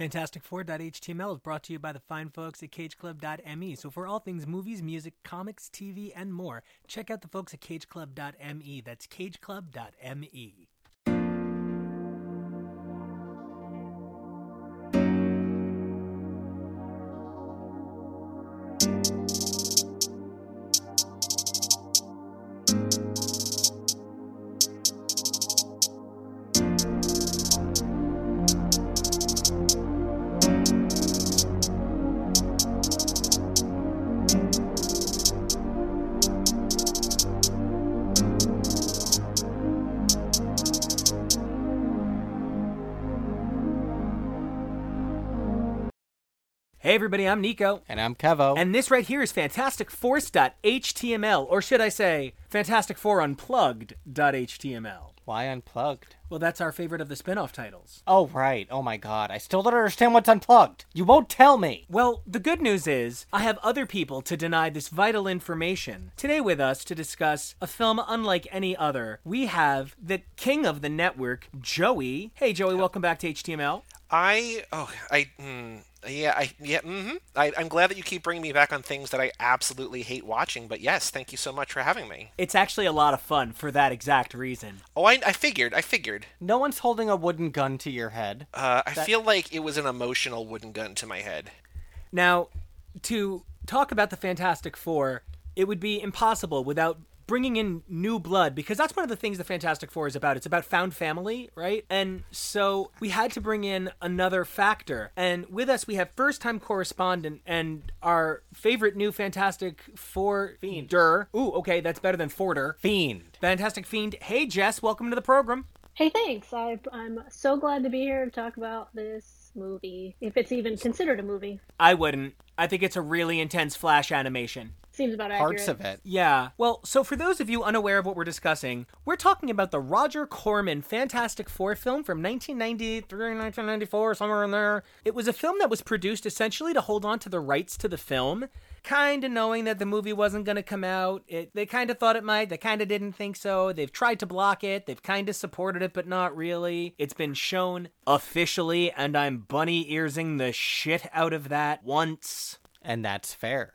Fantastic4.html is brought to you by the fine folks at cageclub.me. So for all things movies, music, comics, TV, and more, check out the folks at cageclub.me. That's cageclub.me. everybody, I'm Nico. And I'm Kevo. And this right here is Fantastic Force.html, or should I say, Fantastic Four Unplugged.html. Why unplugged? Well, that's our favorite of the spin off titles. Oh, right. Oh my god. I still don't understand what's unplugged. You won't tell me. Well, the good news is, I have other people to deny this vital information. Today, with us to discuss a film unlike any other, we have the king of the network, Joey. Hey, Joey, welcome back to HTML. I oh I mm, yeah I yeah mm-hmm. I, I'm glad that you keep bringing me back on things that I absolutely hate watching. But yes, thank you so much for having me. It's actually a lot of fun for that exact reason. Oh, I, I figured. I figured. No one's holding a wooden gun to your head. Uh, I feel like it was an emotional wooden gun to my head. Now, to talk about the Fantastic Four, it would be impossible without bringing in new blood because that's one of the things the Fantastic Four is about. It's about found family, right? And so we had to bring in another factor. And with us, we have first time correspondent and our favorite new Fantastic Four Fiend. Ooh, okay, that's better than Forder. Fiend. Fantastic Fiend. Hey, Jess, welcome to the program. Hey, thanks. I, I'm so glad to be here to talk about this movie, if it's even considered a movie. I wouldn't. I think it's a really intense flash animation. Seems about accurate. Parts of it. Yeah. Well, so for those of you unaware of what we're discussing, we're talking about the Roger Corman Fantastic Four film from 1993, 1994, somewhere in there. It was a film that was produced essentially to hold on to the rights to the film, kind of knowing that the movie wasn't going to come out. It, they kind of thought it might, they kind of didn't think so. They've tried to block it, they've kind of supported it, but not really. It's been shown officially, and I'm bunny earsing the shit out of that once. And that's fair.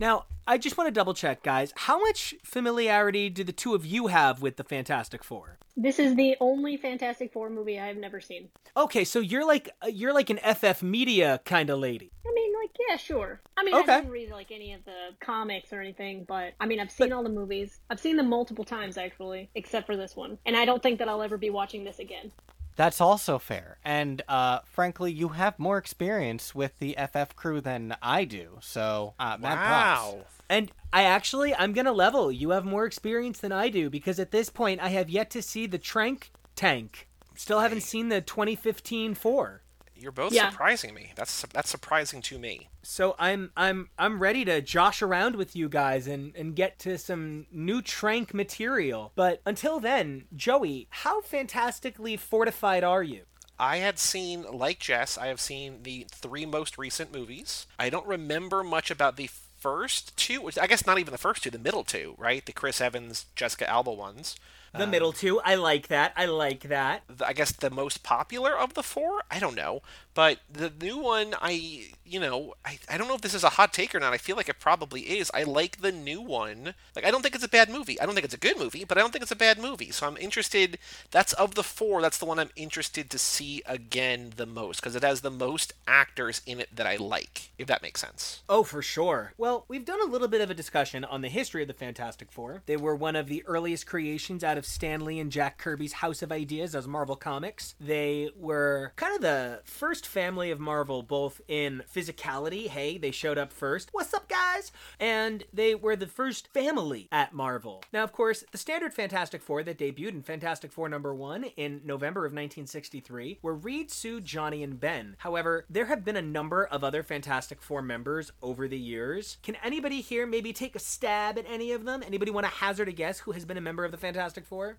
Now, I just want to double check, guys. How much familiarity do the two of you have with the Fantastic Four? This is the only Fantastic Four movie I've never seen. Okay, so you're like uh, you're like an FF media kind of lady. I mean, like, yeah, sure. I mean, Okay. I didn't read like any of the comics or anything, but I mean, I've seen all the movies. I've seen them multiple times actually, except for this one. And I don't think that I'll ever be watching this again. That's also fair. And uh, frankly, you have more experience with the FF crew than I do. So, uh, mad props. And I actually I'm gonna level. You have more experience than I do because at this point I have yet to see the Trank tank. Still haven't seen the 2015 four. You're both Yeah. surprising me. That's that's surprising to me. So I'm I'm I'm ready to josh around with you guys and and get to some new Trank material. But until then, Joey, how fantastically fortified are you? I had seen, like Jess, I have seen the three most recent movies. I don't remember much about the first two, which I guess not even the first two, the middle two, right? The Chris Evans, Jessica Alba ones. The um, middle two, I like that. I like that. I guess the most popular of the four. I don't know, but the new one, I you know, I, I don't know if this is a hot take or not. I feel like it probably is. I like the new one. Like I don't think it's a bad movie. I don't think it's a good movie, but I don't think it's a bad movie. So I'm interested. That's of the four. That's the one I'm interested to see again the most because it has the most actors in it that I like. If that makes sense. Oh, for sure. Well, we've done a little bit of a discussion on the history of the Fantastic Four. They were one of the earliest creations out of Stan Lee and Jack Kirby's House of Ideas as Marvel Comics. They were kind of the first family of Marvel, both in physicality. Hey, they showed up first. What's up, guys? And they were the first family at Marvel. Now, of course, the standard Fantastic Four that debuted in Fantastic Four number one in November of 1963 were Reed, Sue, Johnny, and Ben. However, there have been a number of other Fantastic Four members over the years. Can anybody here maybe take a stab at any of them? Anybody want to hazard a guess who has been a member of the Fantastic Four?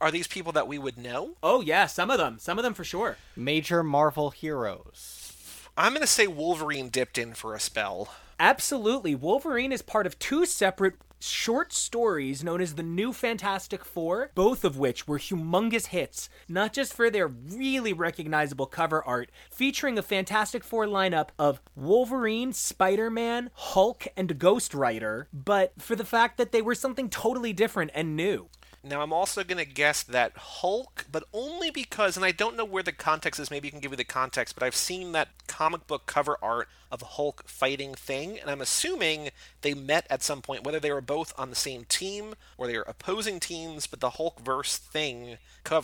Are these people that we would know? Oh, yeah, some of them. Some of them for sure. Major Marvel heroes. I'm gonna say Wolverine dipped in for a spell. Absolutely. Wolverine is part of two separate short stories known as the New Fantastic Four, both of which were humongous hits, not just for their really recognizable cover art, featuring a Fantastic Four lineup of Wolverine, Spider Man, Hulk, and Ghost Rider, but for the fact that they were something totally different and new. Now, I'm also going to guess that Hulk, but only because, and I don't know where the context is, maybe you can give me the context, but I've seen that comic book cover art of Hulk fighting Thing, and I'm assuming they met at some point, whether they were both on the same team or they were opposing teams, but the Hulk verse thing,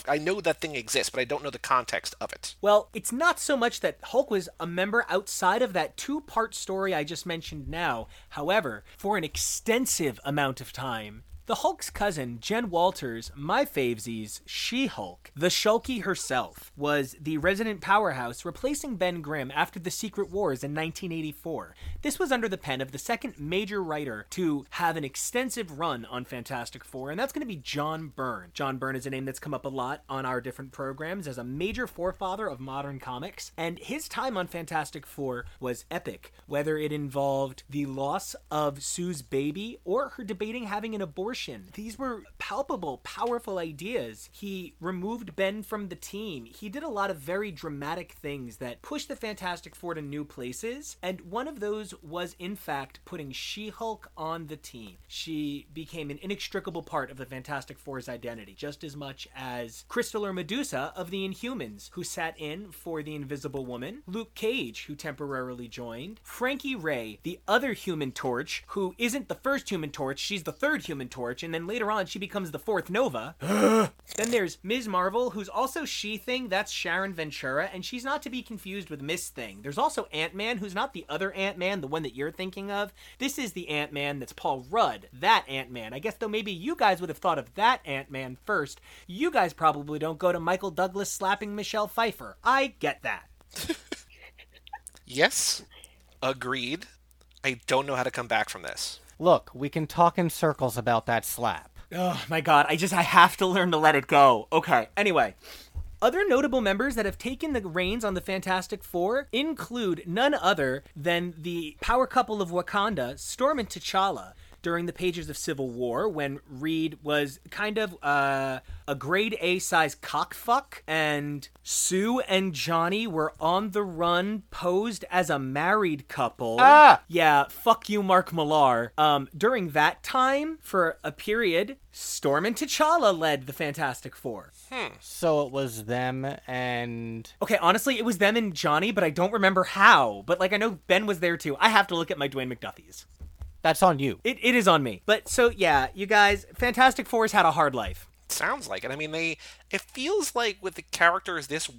I know that thing exists, but I don't know the context of it. Well, it's not so much that Hulk was a member outside of that two part story I just mentioned now. However, for an extensive amount of time, the Hulk's cousin, Jen Walters, my favesies, She Hulk, the Shulky herself, was the resident powerhouse replacing Ben Grimm after the Secret Wars in 1984. This was under the pen of the second major writer to have an extensive run on Fantastic Four, and that's going to be John Byrne. John Byrne is a name that's come up a lot on our different programs as a major forefather of modern comics, and his time on Fantastic Four was epic, whether it involved the loss of Sue's baby or her debating having an abortion abortion. These were palpable, powerful ideas. He removed Ben from the team. He did a lot of very dramatic things that pushed the Fantastic Four to new places. And one of those was, in fact, putting She Hulk on the team. She became an inextricable part of the Fantastic Four's identity, just as much as Crystal or Medusa of the Inhumans, who sat in for the Invisible Woman, Luke Cage, who temporarily joined, Frankie Raye, the other Human Torch, who isn't the first Human Torch, she's the third Human Torch Torch, and then later on she becomes the fourth Nova. then there's Ms. Marvel, who's also She Thing, that's Sharon Ventura, and she's not to be confused with Miss Thing. There's also Ant Man, who's not the other Ant Man, the one that you're thinking of. This is the Ant Man that's Paul Rudd, that Ant Man. I guess though maybe you guys would have thought of that Ant Man first. You guys probably don't go to Michael Douglas slapping Michelle Pfeiffer. I get that. yes, agreed. I don't know how to come back from this. Look, we can talk in circles about that slap. Oh my god, I just I have to learn to let it go. Okay. Anyway, other notable members that have taken the reins on the Fantastic Four include none other than the power couple of Wakanda, Storm and T'Challa during the pages of Civil War when Reed was kind of uh, a grade A size cockfuck, and Sue and Johnny were on the run, posed as a married couple. Ah! Yeah, fuck you, Mark Millar. Um, during that time, for a period, Storm and T'Challa led the Fantastic Four. Hmm. So it was them and. Okay, honestly, it was them and Johnny, but I don't remember how. But like, I know Ben was there too. I have to look at my Dwayne McDuffies. That's on you. It, it is on me. But so yeah, you guys, Fantastic Four's had a hard life. Sounds like it. I mean, they. It feels like with the characters this.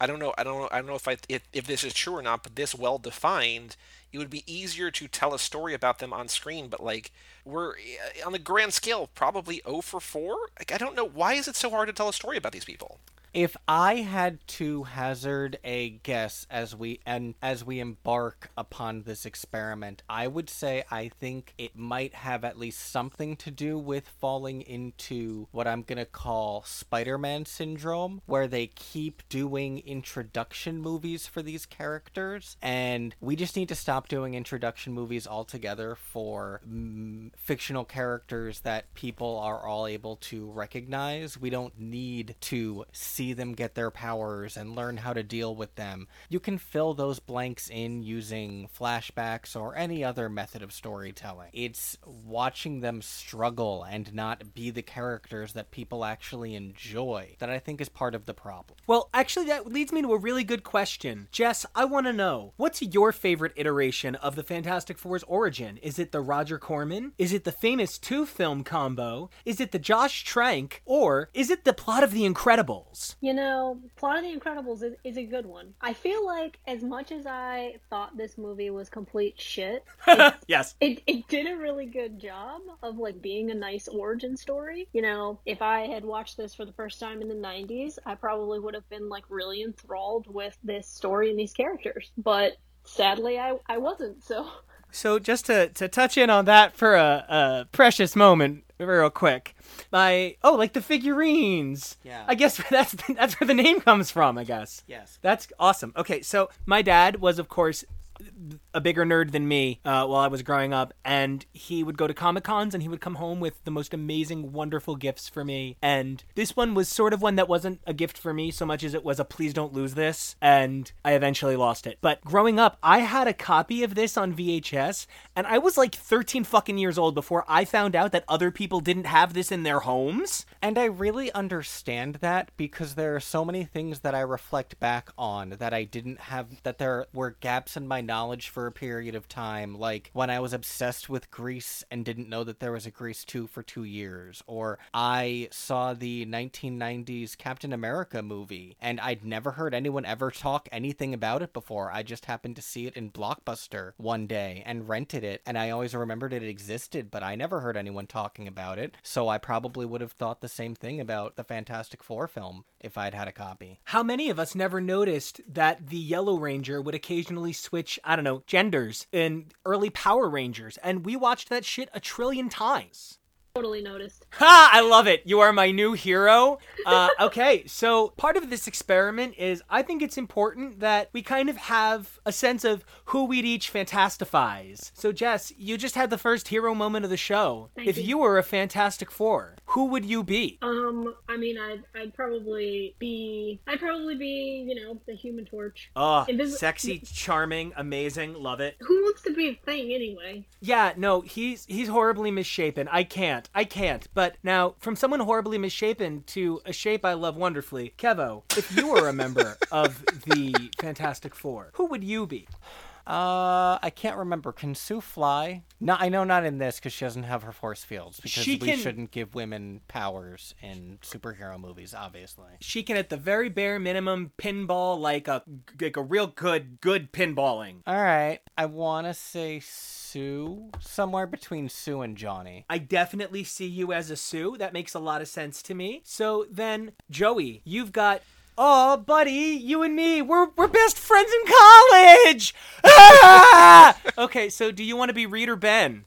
I don't know. I don't know. I don't know if I if, if this is true or not. But this well defined, it would be easier to tell a story about them on screen. But like we're eh, on the grand scale, probably 0 for 4. Like I don't know why is it so hard to tell a story about these people. If I had to hazard a guess as we and as we embark upon this experiment, I would say I think it might have at least something to do with falling into what I'm going to call Spider-Man syndrome where they keep doing introduction movies for these characters and we just need to stop doing introduction movies altogether for mm, fictional characters that people are all able to recognize. We don't need to see see them get their powers and learn how to deal with them. You can fill those blanks in using flashbacks or any other method of storytelling. It's watching them struggle and not be the characters that people actually enjoy that I think is part of the problem. Well, actually, that leads me to a really good question. Jess, I want to know what's your favorite iteration of the Fantastic Four's origin? Is it the Roger Corman? Is it the famous two film combo? Is it the Josh Trank? Or is it the plot of The Incredibles? You know, Plot of the Incredibles is, is a good one. I feel like as much as I thought this movie was complete shit, yes, it, it did a really good job of like being a nice origin story. You know, if I had watched this for the first time in the 90s, I probably would have been like really enthralled with this story and these characters. But sadly, I, I wasn't, so. So just to, to touch in on that for a, a precious moment, real quick. My oh, like the figurines. Yeah. I guess that's that's where the name comes from. I guess. Yes. That's awesome. Okay, so my dad was, of course, a bigger nerd than me uh, while I was growing up, and he would go to Comic Cons and he would come home with the most amazing, wonderful gifts for me. And this one was sort of one that wasn't a gift for me so much as it was a please don't lose this, and I eventually lost it. But growing up, I had a copy of this on VHS, and I was like 13 fucking years old before I found out that other people didn't have this in their homes. And I really understand that because there are so many things that I reflect back on that I didn't have, that there were gaps in my knowledge for a period of time. Like when I was obsessed with Grease and didn't know that there was a Grease 2 for two years. Or I saw the 1990s Captain America movie and I'd never heard anyone ever talk anything about it before. I just happened to see it in Blockbuster one day and rented it. And I always remembered it existed, but I never heard anyone talking about it. So I probably would have thought the same thing about the Fantastic Four film if I'd had a copy. How many of us never noticed that the Yellow Ranger would occasionally switch, I don't know, genders in early Power Rangers? And we watched that shit a trillion times. Totally noticed. Ha! I love it. You are my new hero. Uh, okay, so part of this experiment is I think it's important that we kind of have a sense of who we'd each fantasticize. So, Jess, you just had the first hero moment of the show. Thank if you. you were a Fantastic Four, who would you be? Um, I mean, I'd, I'd probably be, I'd probably be, you know, the Human Torch. Oh, Invis- sexy, charming, amazing, love it. Who wants to be a thing anyway? Yeah, no, he's he's horribly misshapen. I can't. I can't. But now, from someone horribly misshapen to a shape I love wonderfully, Kevo, if you were a member of the Fantastic Four, who would you be? Uh, I can't remember. Can Sue fly? No, I know not in this because she doesn't have her force fields. Because She we can- shouldn't give women powers in superhero movies, obviously. She can, at the very bare minimum, pinball like a like a real good good pinballing. All right, I want to say Sue, somewhere between Sue and Johnny. I definitely see you as a Sue. That makes a lot of sense to me. So then, Joey, you've got. Oh, buddy, you and me, we're we're best friends in college. Ah! okay, so do you want to be Reed or Ben?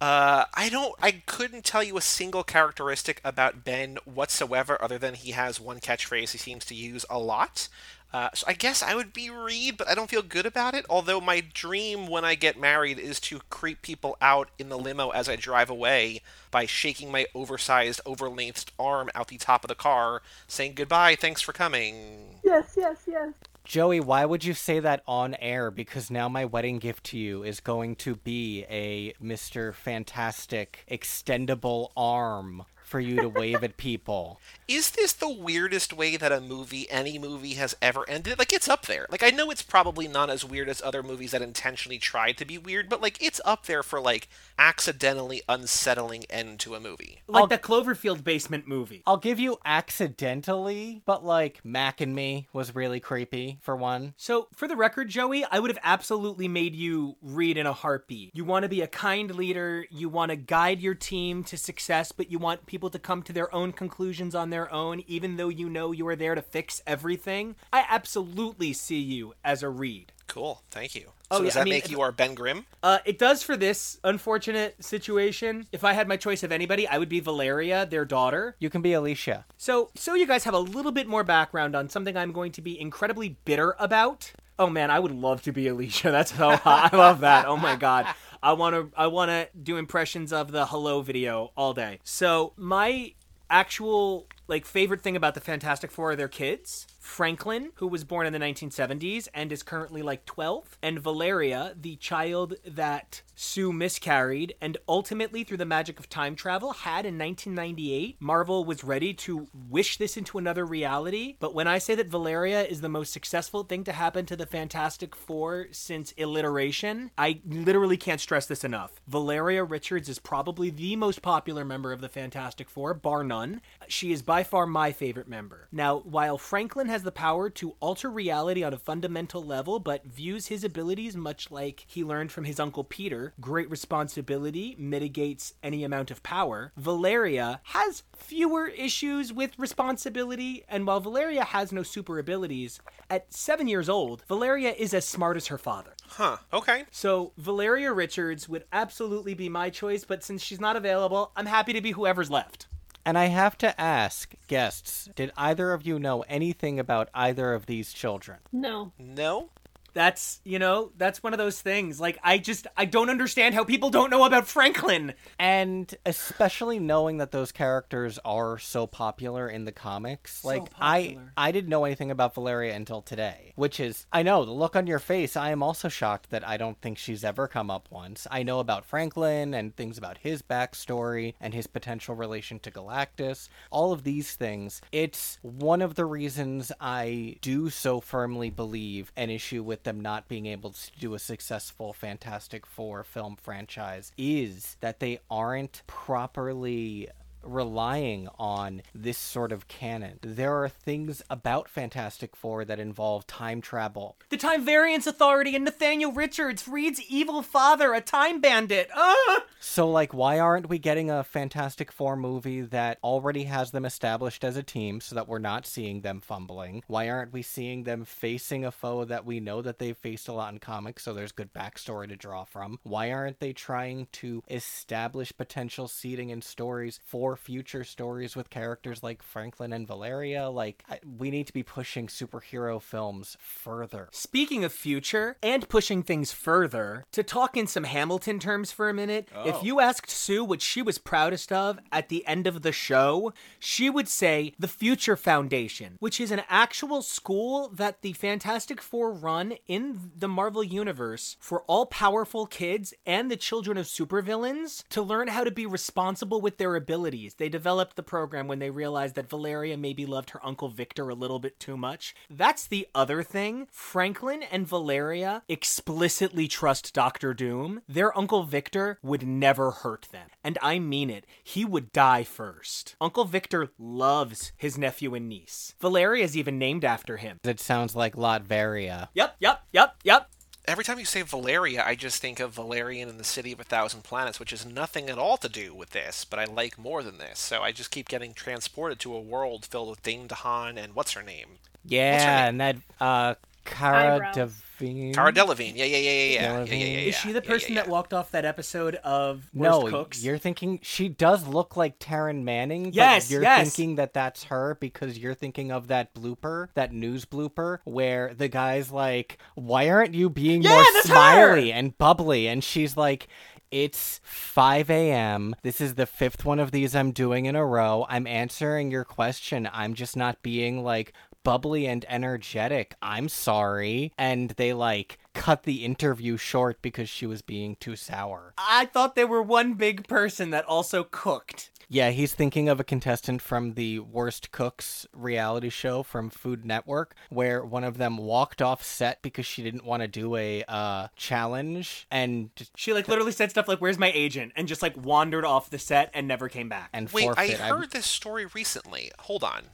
Uh, I don't. I couldn't tell you a single characteristic about Ben whatsoever, other than he has one catchphrase he seems to use a lot. Uh, so I guess I would be Reed, but I don't feel good about it. Although my dream when I get married is to creep people out in the limo as I drive away by shaking my oversized, overlengthed arm out the top of the car, saying goodbye, thanks for coming. Yes, yes, yes. Joey, why would you say that on air? Because now my wedding gift to you is going to be a Mr. Fantastic extendable arm for you to wave at people. Is this the weirdest way that a movie, any movie, has ever ended? Like, it's up there. Like, I know it's probably not as weird as other movies that intentionally tried to be weird, but, like, it's up there for, like, accidentally unsettling end to a movie. Like I'll- the Cloverfield basement movie. I'll give you accidentally, but like Mac and Me was really creepy for one. So, for the record, Joey, I would have absolutely made you Reed in a heartbeat. You want to be a kind leader, you want to guide your team to success, but you want people to come to their own conclusions on their own, even though you know you are there to fix everything. I absolutely see you as a Reed. Cool, thank you. Oh, so does yeah, I that mean, make you our Ben Grimm? Uh, it does for this unfortunate situation. If I had my choice of anybody, I would be Valeria, their daughter. You can be Alicia. So, so you guys have a little bit more background on something I'm going to be incredibly bitter about. Oh man, I would love to be Alicia. That's so hot. I love that. Oh my god. I want to I want to do impressions of the hello video all day. So, my actual like favorite thing about the Fantastic Four are their kids. Franklin, who was born in the 1970s and is currently like 12, and Valeria, the child that Sue miscarried and ultimately through the magic of time travel had in 1998. Marvel was ready to wish this into another reality, but when I say that Valeria is the most successful thing to happen to the Fantastic Four since alliteration, I literally can't stress this enough. Valeria Richards is probably the most popular member of the Fantastic Four, bar none. She is by far my favorite member. Now, while Franklin has the power to alter reality on a fundamental level, but views his abilities much like he learned from his uncle Peter, great responsibility mitigates any amount of power. Valeria has fewer issues with responsibility, and while Valeria has no super abilities, at seven years old, Valeria is as smart as her father. Huh, okay. So Valeria Richards would absolutely be my choice, but since she's not available, I'm happy to be whoever's left. And I have to ask, guests, did either of you know anything about either of these children? No. No? That's, you know, that's one of those things. Like, I just, I don't understand how people don't know about Franklin. And especially knowing that those characters are so popular in the comics. like I. I didn't know anything about Valeria until today, which is I know the look on your face. I am also shocked that I don't think she's ever come up once. I know about Franklin and things about his backstory and his potential relation to Galactus. All of these things. It's one of the reasons I do so firmly believe an issue with them not being able to do a successful Fantastic Four film franchise is that they aren't properly relying on this sort of canon. There are things about Fantastic Four that involve time travel. The Time Variance Authority and Nathaniel Richards, Reed's evil father, a time bandit. Ah! So, like, why aren't we getting a Fantastic Four movie that already has them established as a team so that we're not seeing them fumbling? Why aren't we seeing them facing a foe that we know that they've faced a lot in comics, so there's good backstory to draw from? Why aren't they trying to establish potential seeding and stories for future stories with characters like Franklin and Valeria? Like, I, we need to be pushing superhero films further. Speaking of future and pushing things further, to talk in some Hamilton terms for a minute, if oh. you asked Sue what she was proudest of at the end of the show, she would say the Future Foundation, which is an actual school that the Fantastic Four run in the Marvel Universe for all powerful kids and the children of supervillains to learn how to be responsible with their abilities. They developed the program when they realized that Valeria maybe loved her Uncle Victor a little bit too much. That's the other thing. Franklin and Valeria explicitly trust Doctor Doom. Their Uncle Victor would never hurt them. And I mean it. He would die first. Uncle Victor loves his nephew and niece. Valeria is even named after him. It sounds like Latveria. Yep, yep, yep, yep. Every time you say Valeria, I just think of Valerian and the City of a Thousand Planets, which has nothing at all to do with this, but I like more than this. So I just keep getting transported to a world filled with Dane DeHaan and what's her name? Yeah, and that uh Cara Eyebrows. Delevingne. Cara Delevingne. Yeah, yeah, yeah, yeah, yeah, yeah, yeah, yeah, Is she the yeah, person yeah, that walked off that episode of Worst No, Cooks? you're thinking she does look like Taryn Manning. but Yes, you're yes. thinking that that's her because you're thinking of that blooper, that news blooper, where the guy's like, "Why aren't you being Yeah, more that's her!" smiley and bubbly?" And she's like. It's 5 a.m. This is the fifth one of these I'm doing in a row. I'm answering your question. I'm just not being like bubbly and energetic. I'm sorry. And they like cut the interview short because she was being too sour. I thought they were one big person that also cooked. Yeah, he's thinking of a contestant from the Worst Cooks reality show from Food Network, where one of them walked off set because she didn't want to do a uh, challenge and She like literally said stuff like, "Where's my agent?" and just like wandered off the set and never came back. and Wait, I forfeit. heard this story recently. Hold on.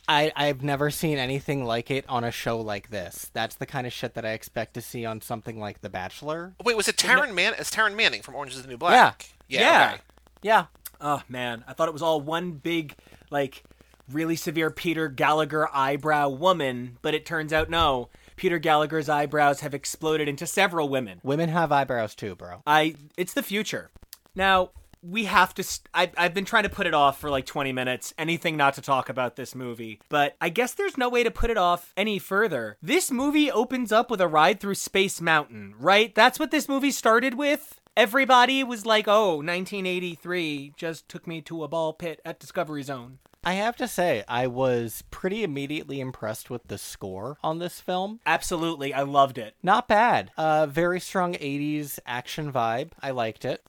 I I've never seen anything like it on a show like this. That's the kind of shit that I expect to see on something like The Bachelor. Wait, was it Taryn Man? It's Taryn Manning from Orange Is the New Black. Yeah. Yeah. Yeah. okay. Yeah, oh man, I thought it was all one big like really severe Peter Gallagher eyebrow woman, but it turns out no. Peter Gallagher's eyebrows have exploded into several women. women have eyebrows too, bro. I it's the future. Now, we have to st- I I've been trying to put it off for like 20 minutes, anything not to talk about this movie, but I guess there's no way to put it off any further. This movie opens up with a ride through Space Mountain, right? That's what this movie started with. Everybody was like, "Oh, 1983 just took me to a ball pit at Discovery Zone." I have to say, I was pretty immediately impressed with the score on this film. Absolutely, I loved it. Not bad. Uh, very strong 80s action vibe. I liked it.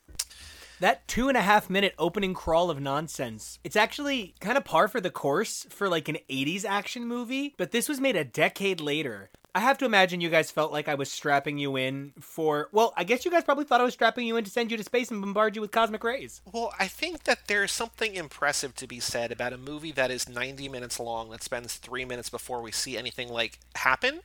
That two and a half minute opening crawl of nonsense. It's actually kind of par for the course for like an 80s action movie, but this was made a decade later. I have to imagine you guys felt like I was strapping you in for. Well, I guess you guys probably thought I was strapping you in to send you to space and bombard you with cosmic rays. Well, I think that there's something impressive to be said about a movie that is 90 minutes long that spends three minutes before we see anything like happen.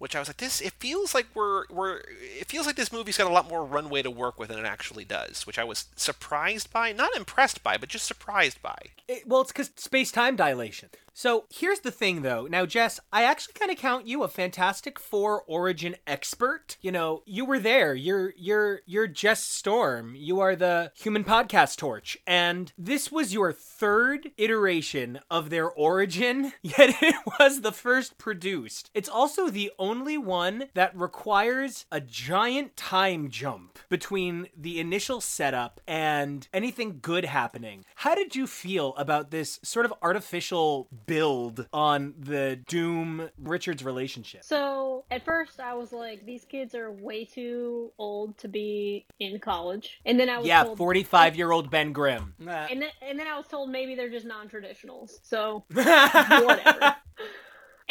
Which I was like, this. It feels like we're we're. It feels like this movie's got a lot more runway to work with than it actually does, which I was surprised by, not impressed by, but just surprised by. It- well, it's because space time dilation. So here's the thing, though. Now, Jess, I actually kind of count you a Fantastic Four origin expert. You know, you were there. You're you're you're Jess Storm. You are the human podcast torch, and this was your third iteration of their origin. Yet it was the first produced. It's also the only one that requires a giant time jump between the initial setup and anything good happening. How did you feel about this sort of artificial build on the Doom Richards relationship? So at first I was like, these kids are way too old to be in college, and then I was Yeah, told, 45 year old Ben Grimm. and then and then I was told maybe they're just non-traditionals. So whatever.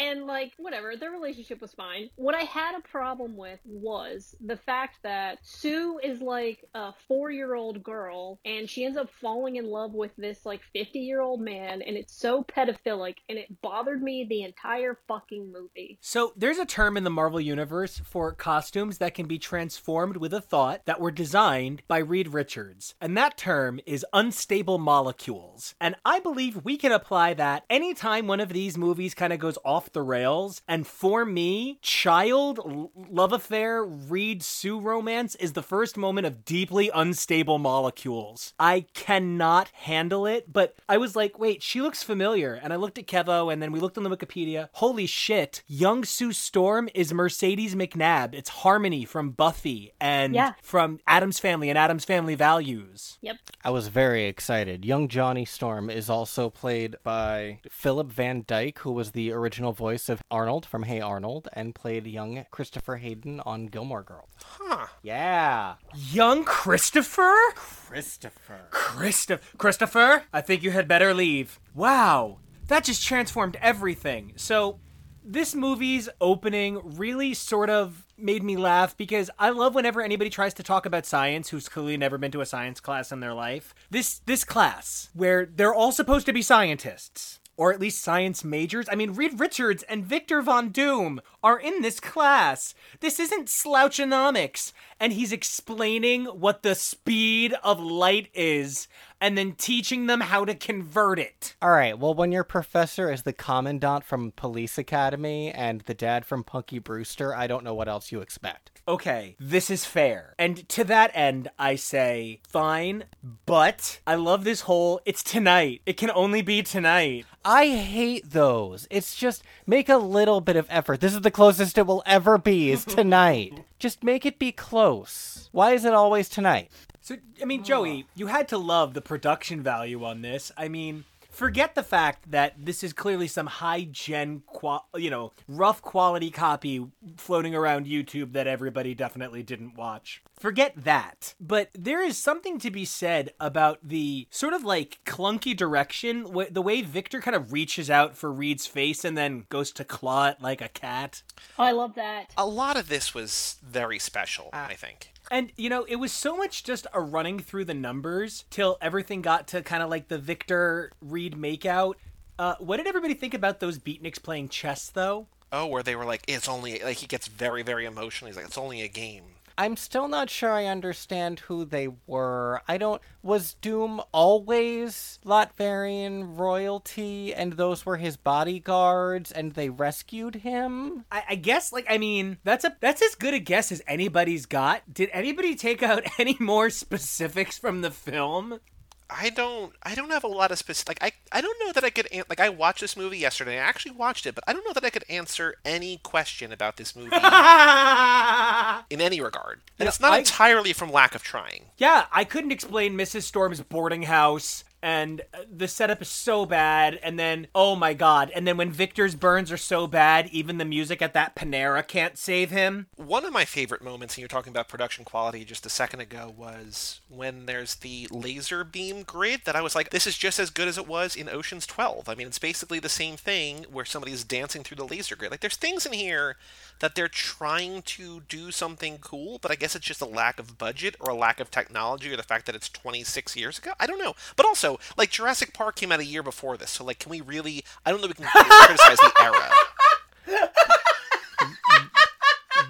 And like whatever, their relationship was fine. What I had a problem with was the fact that Sue is like a four-year-old girl, and she ends up falling in love with this like fifty-year-old man, and it's so pedophilic, and it bothered me the entire fucking movie. So, there's a term in the Marvel Universe for costumes that can be transformed with a thought that were designed by Reed Richards. And that term is unstable molecules. And I believe we can apply that anytime one of these movies kind of goes off the rails. And for me, child love affair Reed Sue romance is the first moment of deeply unstable molecules. I cannot handle it, but I was like, wait, she looks familiar. And I looked at Kevo and then we looked on the Wikipedia. Holy shit, young Sue Storm is Mercedes McNabb. It's Harmony from Buffy and Yeah. from Addams Family and Addams Family Values. Yep. I was very excited. Young Johnny Storm is also played by Philip Van Dyke, who was the original voice of Arnold from Hey Arnold, and played young Christopher Hayden on Gilmore Girls. Huh. Yeah. Young Christopher? Christopher. Christopher, Christopher, I think you had better leave. Wow, that just transformed everything. So, this movie's opening really sort of made me laugh because I love whenever anybody tries to talk about science who's clearly never been to a science class in their life. This this class where they're all supposed to be scientists or at least science majors. I mean, Reed Richards and Victor Von Doom are in this class. This isn't slouchonomics. And he's explaining what the speed of light is and then teaching them how to convert it. All right. Well, when your professor is the commandant from Police Academy and the dad from Punky Brewster, I don't know what else you expect. Okay, this is fair. And to that end, I say, fine, but I love this whole it's tonight. It can only be tonight. I hate those. It's just make a little bit of effort. This is the closest it will ever be is tonight. Just make it be close. Why is it always tonight? So, I mean, Joey, you had to love the production value on this. I mean, forget the fact that this is clearly some high gen, qual- you know, rough quality copy floating around YouTube that everybody definitely didn't watch. Forget that. But there is something to be said about the sort of like clunky direction, wh- the way Victor kind of reaches out for Reed's face and then goes to claw it like a cat. Oh, I love that. A lot of this was very special, ah. I think. And you know, it was so much just a running through the numbers till everything got to kind of like the Victor Reed makeout. Uh, what did everybody think about those beatniks playing chess, though? Oh, where they were like, it's only like he gets very, very emotional. He's like, it's only a game. I'm still not sure I understand who they were. I don't. Was Doom always Latvian royalty and those were his bodyguards and they rescued him? I, I guess, like, I mean, that's a that's as good a guess as anybody's got. Did anybody take out any more specifics from the film? I don't. I don't have a lot of specific. Like I. I don't know that I could. An- like I watched this movie yesterday. I actually watched it, but I don't know that I could answer any question about this movie in any regard. And Yeah, it's not I- entirely from lack of trying. Yeah, I couldn't explain Mrs. Storm's boarding house, and uh, the setup is so bad, and then, oh my god, and then when Victor's burns are so bad, even the music at that Panera can't save him. One of my favorite moments, and you're talking about production quality just a second ago, was when there's the laser beam grid that I was like, this is just as good as it was in Ocean's 12. I mean, it's basically the same thing where somebody's dancing through the laser grid. Like, there's things in here that they're trying to do something cool, but I guess it's just a lack of budget or a lack of technology or the fact that it's 26 years ago. I don't know. But also, like, Jurassic Park came out a year before this, so, like, can we really. I don't know we can criticize the era.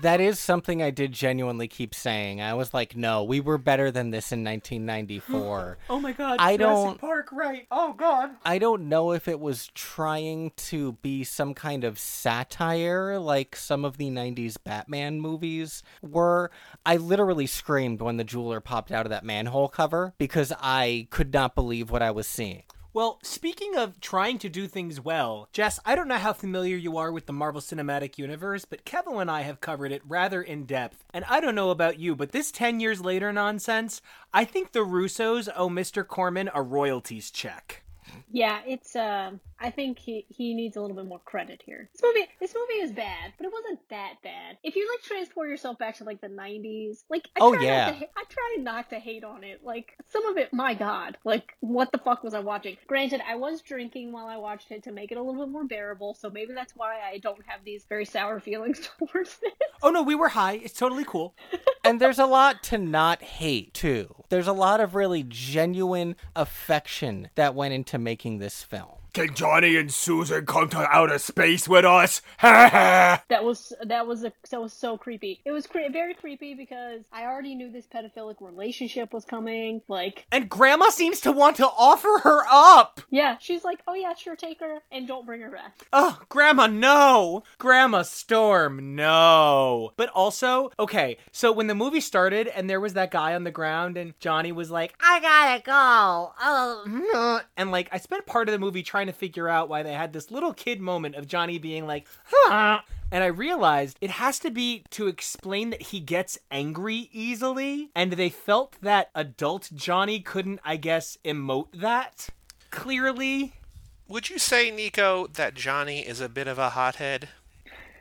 that is something I did genuinely keep saying. I was like, no, we were better than this in 1994. Oh my god, I Jurassic don't- Park, right? Oh god. I don't know if it was trying to be some kind of satire like some of the 90s Batman movies were. I literally screamed when the jeweler popped out of that manhole cover because I could not believe what I was seeing. Well, speaking of trying to do things well, Jess, I don't know how familiar you are with the Marvel Cinematic Universe, but Kevin and I have covered it rather in depth. And I don't know about you, but this 10 years later nonsense, I think the Russos owe Mr. Corman a royalties check. Yeah, it's um I think he he needs a little bit more credit here. This movie this movie is bad, but it wasn't that bad. If you like transport yourself back to like the 90s, like I Oh, try yeah. not to I try not to hate on it. Like some of it, my god. Like what the fuck was I watching? Granted, I was drinking while I watched it to make it a little bit more bearable, so maybe that's why I don't have these very sour feelings towards it. Oh no, we were high. It's totally cool. and there's a lot to not hate too. There's a lot of really genuine affection that went into making this film. Can Johnny and Susan come to outer space with us? Ha ha! That was that was a that was so creepy. It was cre- very creepy because I already knew this pedophilic relationship was coming. Like, And Grandma seems to want to offer her up. yeah, she's like, "Oh yeah, sure, take her and don't bring her back." Oh, Grandma, no! Grandma Storm, no! But also, okay, so when the movie started and there was that guy on the ground and Johnny was like, I gotta go. Oh, and like, I spent part of the movie trying to figure out why they had this little kid moment of Johnny being like, huh. And I realized it has to be to explain that he gets angry easily, and they felt that adult Johnny couldn't, I guess, emote that clearly. Would you say, Nico, that Johnny is a bit of a hothead?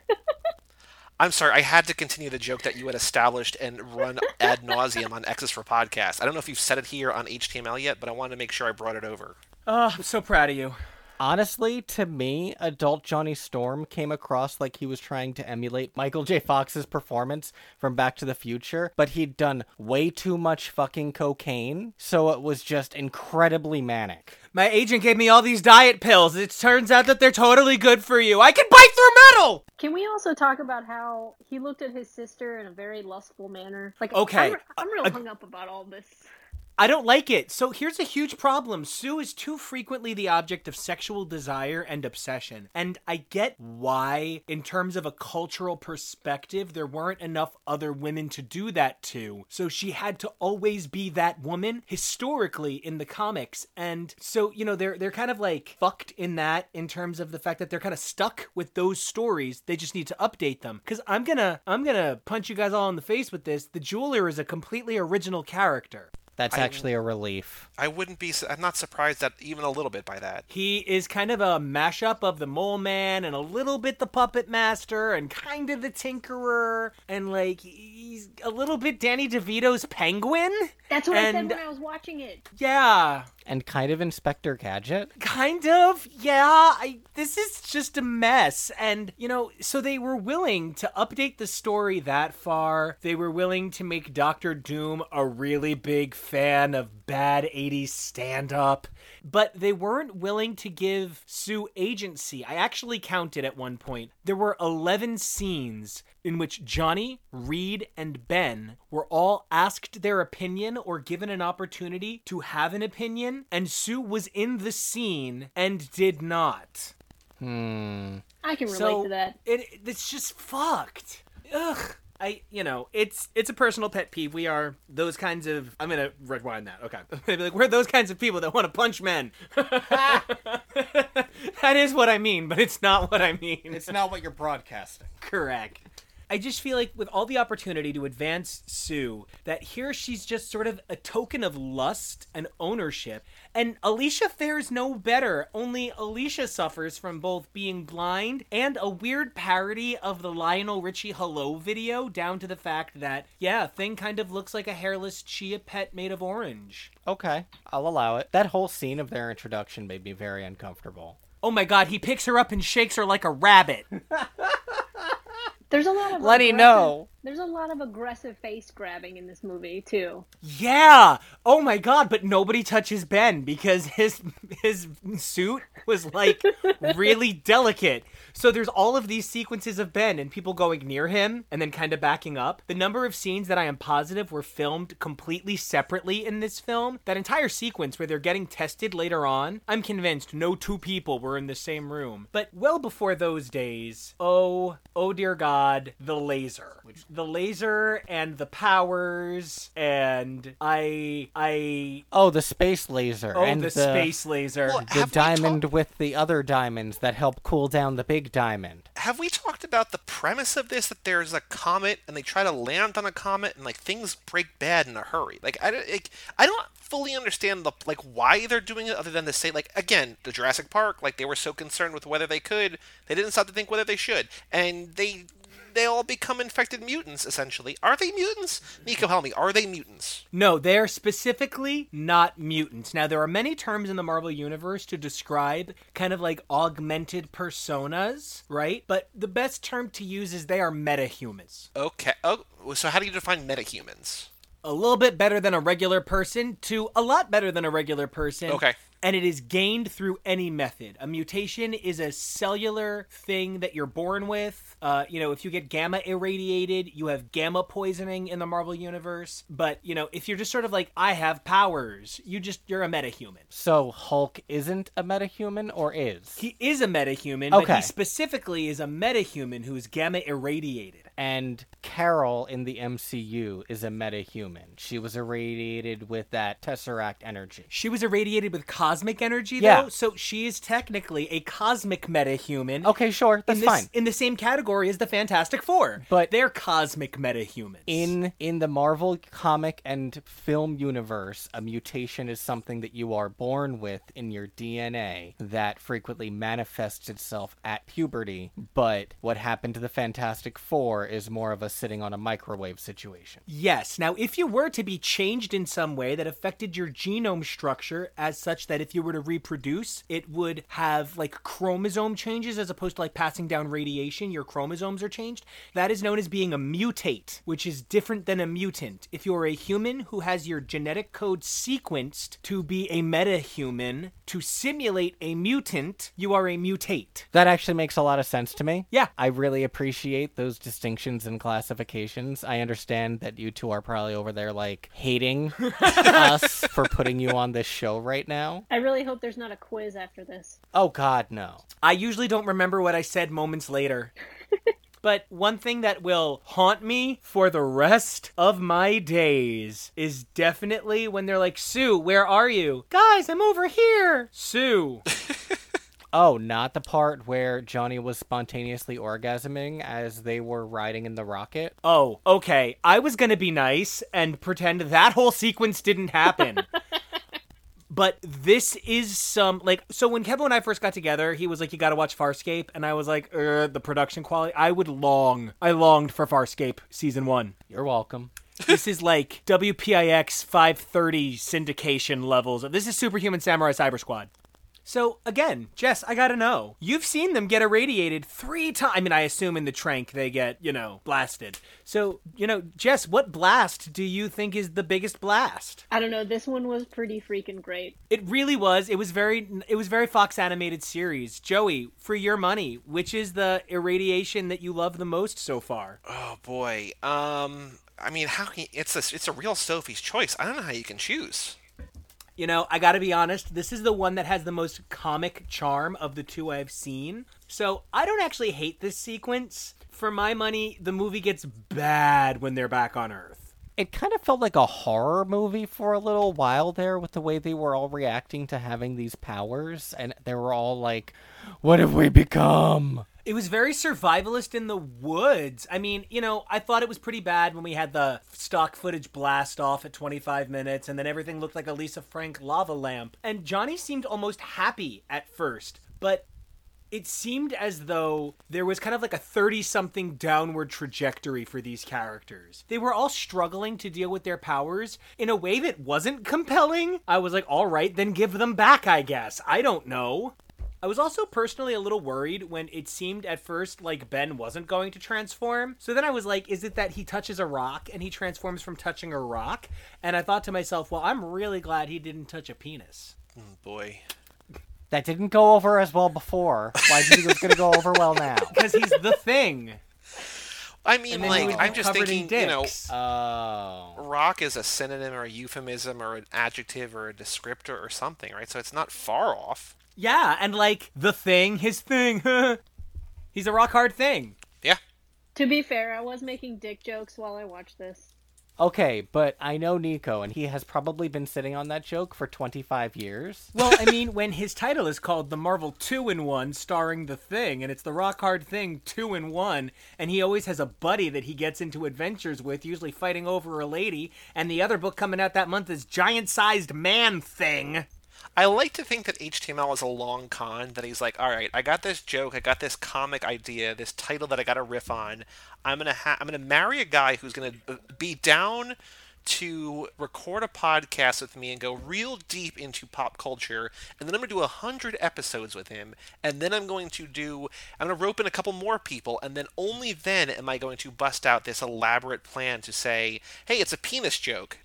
I'm sorry, I had to continue the joke that you had established and run ad nauseum on X's for Podcast. I don't know if you've said it here on HTML yet, but I wanted to make sure I brought it over. Oh, I'm so proud of you. Honestly, to me, adult Johnny Storm came across like he was trying to emulate Michael J. Fox's performance from Back to the Future, but he'd done way too much fucking cocaine, so it was just incredibly manic. My agent gave me all these diet pills. It turns out that they're totally good for you. I can bite through metal! Can we also talk about how he looked at his sister in a very lustful manner? Like, Okay, I'm, I'm real uh, hung up about all this. I don't like it. So here's a huge problem. Sue is too frequently the object of sexual desire and obsession. And I get why, in terms of a cultural perspective, there weren't enough other women to do that to. So she had to always be that woman historically in the comics. And so, you know, they're they're kind of like fucked in that in terms of the fact that they're kind of stuck with those stories. They just need to update them. Cause I'm gonna I'm gonna punch you guys all in the face with this. The jeweler is a completely original character. That's I- actually a relief. I wouldn't be. I'm not surprised that even a little bit by that. He is kind of a mashup of the Mole Man and a little bit the Puppet Master and kind of the Tinkerer and like he's a little bit Danny DeVito's Penguin. That's what I said when I was watching it. Yeah, And kind of Inspector Gadget. kind of. Yeah, I this is just a mess. And you know, so they were willing to update the story that far. They were willing to make Doctor Doom a really big fan of bad 80s stand up. But they weren't willing to give Sue agency. I actually counted at one point. There were 11 scenes in which Johnny, Reed, and Ben were all asked their opinion or given an opportunity to have an opinion, and Sue was in the scene and did not. Hmm. I can relate so to that. It, it's just fucked. Ugh. I, you know, it's it's a personal pet peeve. We are those kinds of. I'm gonna rewind that. Okay, I'm gonna be like, we're those kinds of people that want to punch men. that is what I mean, but it's not what I mean. It's not what you're broadcasting. Correct. I just feel like with all the opportunity to advance Sue, that here she's just sort of a token of lust and ownership. And Alicia fares no better, only Alicia suffers from both being blind and a weird parody of the Lionel Richie Hello video, down to the fact that, yeah, thing kind of looks like a hairless chia pet made of orange. Okay, I'll allow it. That whole scene of their introduction made me very uncomfortable. Oh my god, he picks her up and shakes her like a rabbit. There's a lot of Lenny, aggressive- no. There's a lot of aggressive face grabbing in this movie too. Yeah. Oh my god, but nobody touches Ben because his his suit was like really delicate. So there's all of these sequences of Ben and people going near him and then kind of backing up. The number of scenes that I am positive were filmed completely separately in this film, that entire sequence where they're getting tested later on, I'm convinced no two people were in the same room. But well before those days, oh, oh dear god, the laser. The laser and the powers and I I Oh, the space laser oh and the, space laser. Well, the diamond talked- with the other diamonds that help cool down the big diamond. Have we talked about the premise of this? That there's a comet and they try to land on a comet and like things break bad in a hurry. Like I don't, like, I don't fully understand the like why they're doing it other than to say like again the Jurassic Park like they were so concerned with whether they could they didn't stop to think whether they should and they they all become infected mutants essentially. Are they mutants? Nico, help me. Are they mutants? No, they're specifically not mutants. Now, there are many terms in the Marvel Universe to describe kind of like augmented personas, right? But the best term to use is they are metahumans. Okay. Oh, so how do you define metahumans? A little bit better than a regular person to a lot better than a regular person. Okay. And it is gained through any method. A mutation is a cellular thing that you're born with. Uh, you know, if you get gamma irradiated, you have gamma poisoning in the Marvel Universe. But, you know, if you're just sort of like, I have powers, you just, you're a metahuman. So Hulk isn't a metahuman or is? He is a metahuman, but he specifically is a metahuman who is gamma irradiated. And Carol in the MCU is a metahuman. She was irradiated with that Tesseract energy. She was irradiated with cosmic energy, though, so she is technically a cosmic metahuman. Okay, sure, that's in this, fine. In the same category as the Fantastic Four, But- they're cosmic metahumans. In in the Marvel comic and film universe, a mutation is something that you are born with in your DNA that frequently manifests itself at puberty. But what happened to the Fantastic Four is more of a sitting on a microwave situation. Yes. Now, if you were to be changed in some way that affected your genome structure as such that if you were to reproduce, it would have like chromosome changes as opposed to like passing down radiation, your chromosomes are changed, that is known as being a mutate, which is different than a mutant. If you're a human who has your genetic code sequenced to be a metahuman to simulate a mutant, you are a mutate. That actually makes a lot of sense to me. Yeah. I really appreciate those distinctions and classifications. I understand that you two are probably over there like hating us for putting you on this show right now. I really hope there's not a quiz after this. Oh god, no. I usually don't remember what I said moments later. But one thing that will haunt me for the rest of my days is definitely when they're like, Sue, where are you? Guys, I'm over here. Sue. Oh, not the part where Johnny was spontaneously orgasming as they were riding in the rocket? Oh, okay. I was gonna be nice and pretend that whole sequence didn't happen. but this is some like so when Kevin and I first got together, he was like, "You got to watch Farscape," and I was like, uh, "The production quality." I would long, I longed for Farscape season one. You're welcome. this is like WPIX 530 syndication levels. This is Superhuman Samurai Cyber Squad. So again, Jess, I gotta know. You've seen them get irradiated three times. I mean, I assume in the trank they get, you know, blasted. So, you know, Jess, what blast do you think is the biggest blast? I don't know. This one was pretty freaking great. It really was. It was very. It was very Fox animated series. Joey, for your money, which is the irradiation that you love the most so far? Oh boy. Um. I mean, how can it's a it's a real Sophie's choice. I don't know how you can choose. You know, I gotta be honest, this is the one that has the most comic charm of the two I've seen. So I don't actually hate this sequence. For my money, the movie gets bad when they're back on Earth. It kind of felt like a horror movie for a little while there with the way they were all reacting to having these powers, and they were all like, What have we become? It was very survivalist in the woods. I mean, you know, I thought it was pretty bad when we had the stock footage blast off at 25 minutes and then everything looked like a Lisa Frank lava lamp. And Johnny seemed almost happy at first, but it seemed as though there was kind of like a 30 something downward trajectory for these characters. They were all struggling to deal with their powers in a way that wasn't compelling. I was like, all right, then give them back, I guess. I don't know. I was also personally a little worried when it seemed at first like Ben wasn't going to transform. So then I was like, is it that he touches a rock and he transforms from touching a rock? And I thought to myself, well, I'm really glad he didn't touch a penis. Oh, boy. That didn't go over as well before. Why do you think it was going to go over well now? Because he's the thing. I mean, And then he like, I'm just thinking, you know. Oh. rock is a synonym or a euphemism or an adjective or a descriptor or something, right? So it's not far off. Yeah, and like the thing, his thing. he's a rock hard thing. Yeah. To be fair, I was making dick jokes while I watched this. Okay, but I know Nico, and he has probably been sitting on that joke for 25 years. Well, I mean, when his title is called The Marvel 2 in 1 starring The Thing, and it's the rock hard thing 2 in 1, and he always has a buddy that he gets into adventures with, usually fighting over a lady, and the other book coming out that month is Giant Sized Man Thing. I like to think that HTML is a long con that he's like, all right, I got this joke, I got this comic idea, this title that I got to riff on. I'm gonna ha- I'm gonna marry a guy who's gonna uh, be down to record a podcast with me and go real deep into pop culture, and then I'm gonna do a hundred episodes with him, and then I'm going to do I'm gonna rope in a couple more people, and then only then am I going to bust out this elaborate plan to say, hey, it's a penis joke.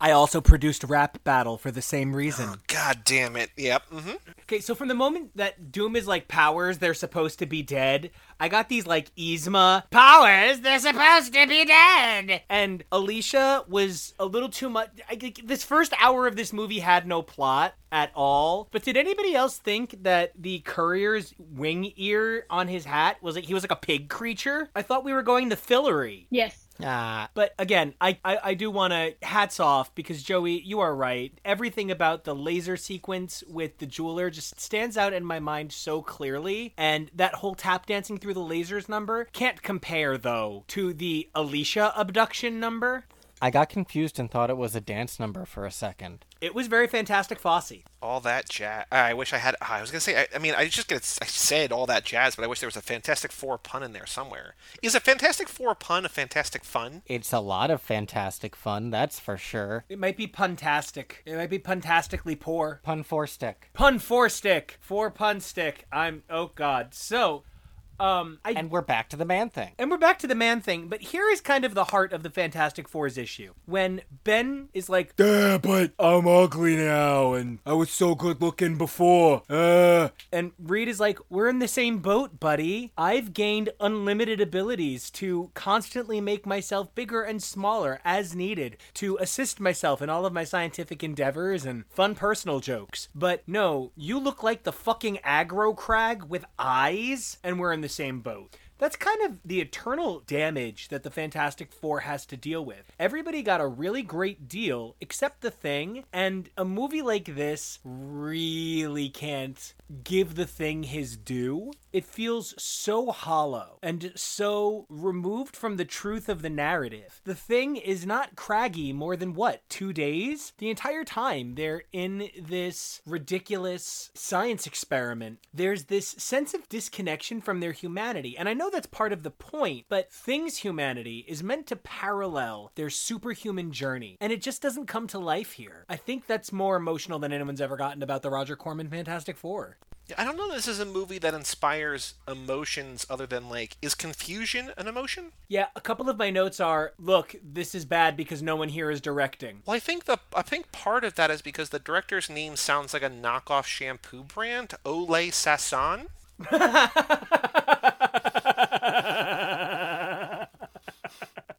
I also produced Rap Battle for the same reason. God damn it. Yep. hmm Okay, so from the moment that Doom is like powers, they're supposed to be dead. I got these like Yzma powers, they're supposed to be dead. And Alicia was a little too much. I, this first hour of this movie had no plot at all. But did anybody else think that the courier's wing ear on his hat was like he was like a pig creature? I thought we were going to fillery. Yes. Ah, But again, I, I, I do want to hats off because Joey, you are right. Everything about the laser sequence with the jeweler just stands out in my mind so clearly. And that whole tap dancing through the lasers number can't compare, though, to the Alicia abduction number. I got confused and thought it was a dance number for a second. It was very fantastic, Fosse. all that jazz. I wish I had. I was gonna say. I, I mean, I just gonna. I said all that jazz, but I wish there was a Fantastic Four pun in there somewhere. Is a Fantastic Four pun a Fantastic Fun? It's a lot of fantastic fun, that's for sure. It might be puntastic. It might be puntastically poor. Pun four stick. Pun four stick. Four pun stick. I'm. Oh, God. So, um, I And we're back to the man thing. And we're back to the man thing, but here is kind of the heart of the Fantastic Four's issue. When Ben is like, Yeah, but I'm ugly now, and I was so good looking before. Uh. And Reed is like, We're in the same boat, buddy. I've gained unlimited abilities to constantly make myself bigger and smaller as needed to assist myself in all of my scientific endeavors and fun personal jokes. But no, you look like the fucking aggro crag with eyes, and we're in the same boat. That's kind of the eternal damage that the Fantastic Four has to deal with. Everybody got a really great deal except the thing, and a movie like this really can't give the thing his due. It feels so hollow and so removed from the truth of the narrative. The thing is not craggy more than what, two days? The entire time they're in this ridiculous science experiment, there's this sense of disconnection from their humanity. And I know that's part of the point, but Thing's humanity is meant to parallel their superhuman journey, and it just doesn't come to life here. I think that's more emotional than anyone's ever gotten about the Roger Corman Fantastic Four. I don't know. This is a movie that inspires emotions other than like, is confusion an emotion? Yeah, a couple of my notes are look, this is bad because no one here is directing. Well, I think the I think part of that is because the director's name sounds like a knockoff shampoo brand, Oley Sassone.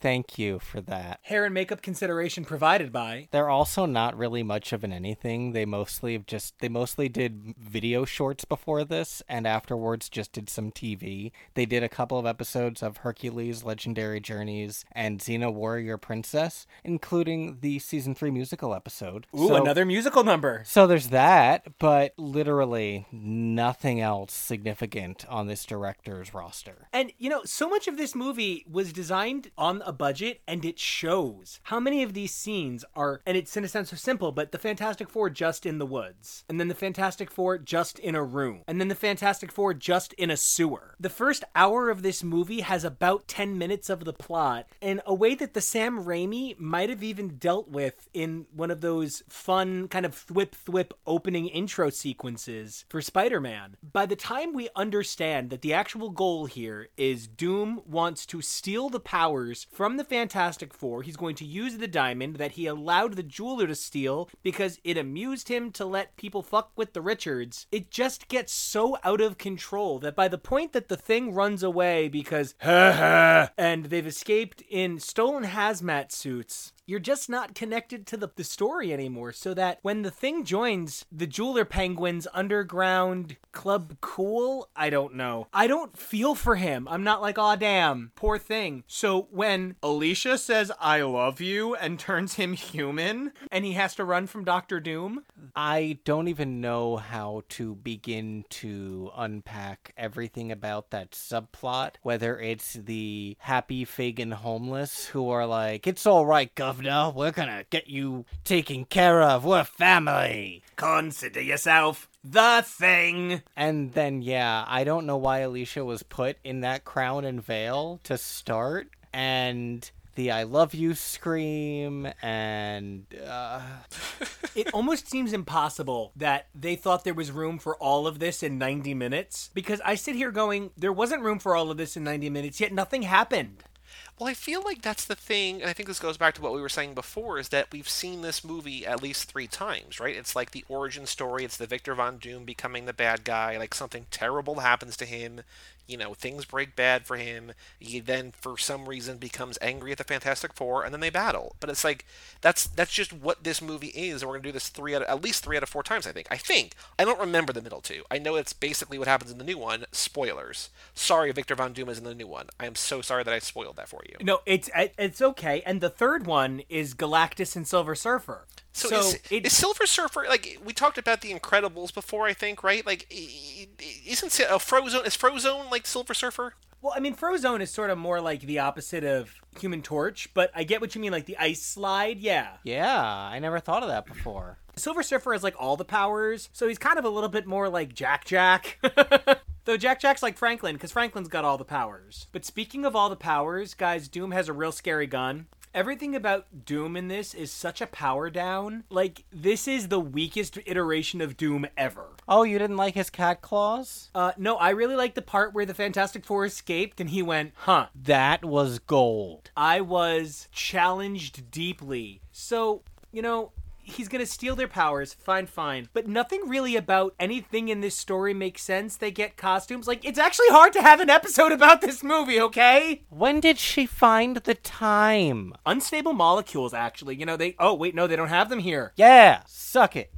Thank you for that. Hair and makeup consideration provided by. They're also not really much of an anything. They mostly have just they mostly did video shorts before this and afterwards just did some TV. They did a couple of episodes of Hercules Legendary Journeys and Xena Warrior Princess, including the season 3 musical episode. Ooh, So- another musical number. So there's that, but literally nothing else significant on this director's roster. And you know, so much of this movie was designed on a budget and it shows. How many of these scenes are, and it's in a sense so simple, but the Fantastic Four just in the woods, and then the Fantastic Four just in a room, and then the Fantastic Four just in a sewer. The first hour of this movie has about 10 minutes of the plot in a way that the Sam Raimi might have even dealt with in one of those fun kind of thwip thwip opening intro sequences for Spider-Man. By the time we understand that the actual goal here is Doom wants to steal the powers from the Fantastic Four, he's going to use the diamond that he allowed the jeweler to steal because it amused him to let people fuck with the Richards. It just gets so out of control that by the point that the thing runs away because and they've escaped in stolen hazmat suits you're just not connected to the, the story anymore. So that when the thing joins the Jeweler Penguins underground club cool, I don't know. I don't feel for him. I'm not like, aw, damn, poor thing. So when Alicia says, I love you, and turns him human, and he has to run from Doctor Doom, I don't even know how to begin to unpack everything about that subplot, whether it's the happy Fagin homeless who are like, it's all right, governor, we're gonna get you taken care of, we're family. consider yourself the thing. And then, yeah, I don't know why Alicia was put in that crown and veil to start, and the I love you scream, and uh, it almost seems impossible that they thought there was room for all of this in 90 minutes because I sit here going, there wasn't room for all of this in 90 minutes, yet nothing happened. Well, I feel like that's the thing, and I think this goes back to what we were saying before, is that we've seen this movie at least three times, right? It's like the origin story, it's the Victor Von Doom becoming the bad guy, like something terrible happens to him, you know, things break bad for him. He then, for some reason, becomes angry at the Fantastic Four, and then they battle. But it's like that's that's just what this movie is, and we're gonna do this three out of, at least three out of four times. I think. I think. I don't remember the middle two. I know it's basically what happens in the new one. Spoilers. Sorry, Victor Von Doom is in the new one. I am so sorry that I spoiled that for you. No, it's it's okay. And the third one is Galactus and Silver Surfer. So, So is, it- is Silver Surfer like we talked about the Incredibles before? I think right. Like, i- i- isn't a Frozone is Frozone like Silver Surfer? Well, I mean, Frozone is sort of more like the opposite of Human Torch, but I get what you mean, like the ice slide. Yeah. yeah, I never thought of that before. Silver Surfer has like all the powers, so he's kind of a little bit more like Jack Jack. Though Jack Jack's like Franklin, because Franklin's got all the powers. But speaking of all the powers, guys, Doom has a real scary gun. Everything about Doom in this is such a power down. Like, this is the weakest iteration of Doom ever. Oh, you didn't like his cat claws? Uh, no, I really like the part where the Fantastic Four escaped and he went, huh. That was gold. I was challenged deeply. So, you know, he's gonna steal their powers, fine, fine. But nothing really about anything in this story makes sense. They get costumes. Like, it's actually hard to have an episode about this movie, okay? When did she find the time? Unstable molecules, actually. You know, they. Oh, wait, no, they don't have them here. Yeah, suck it.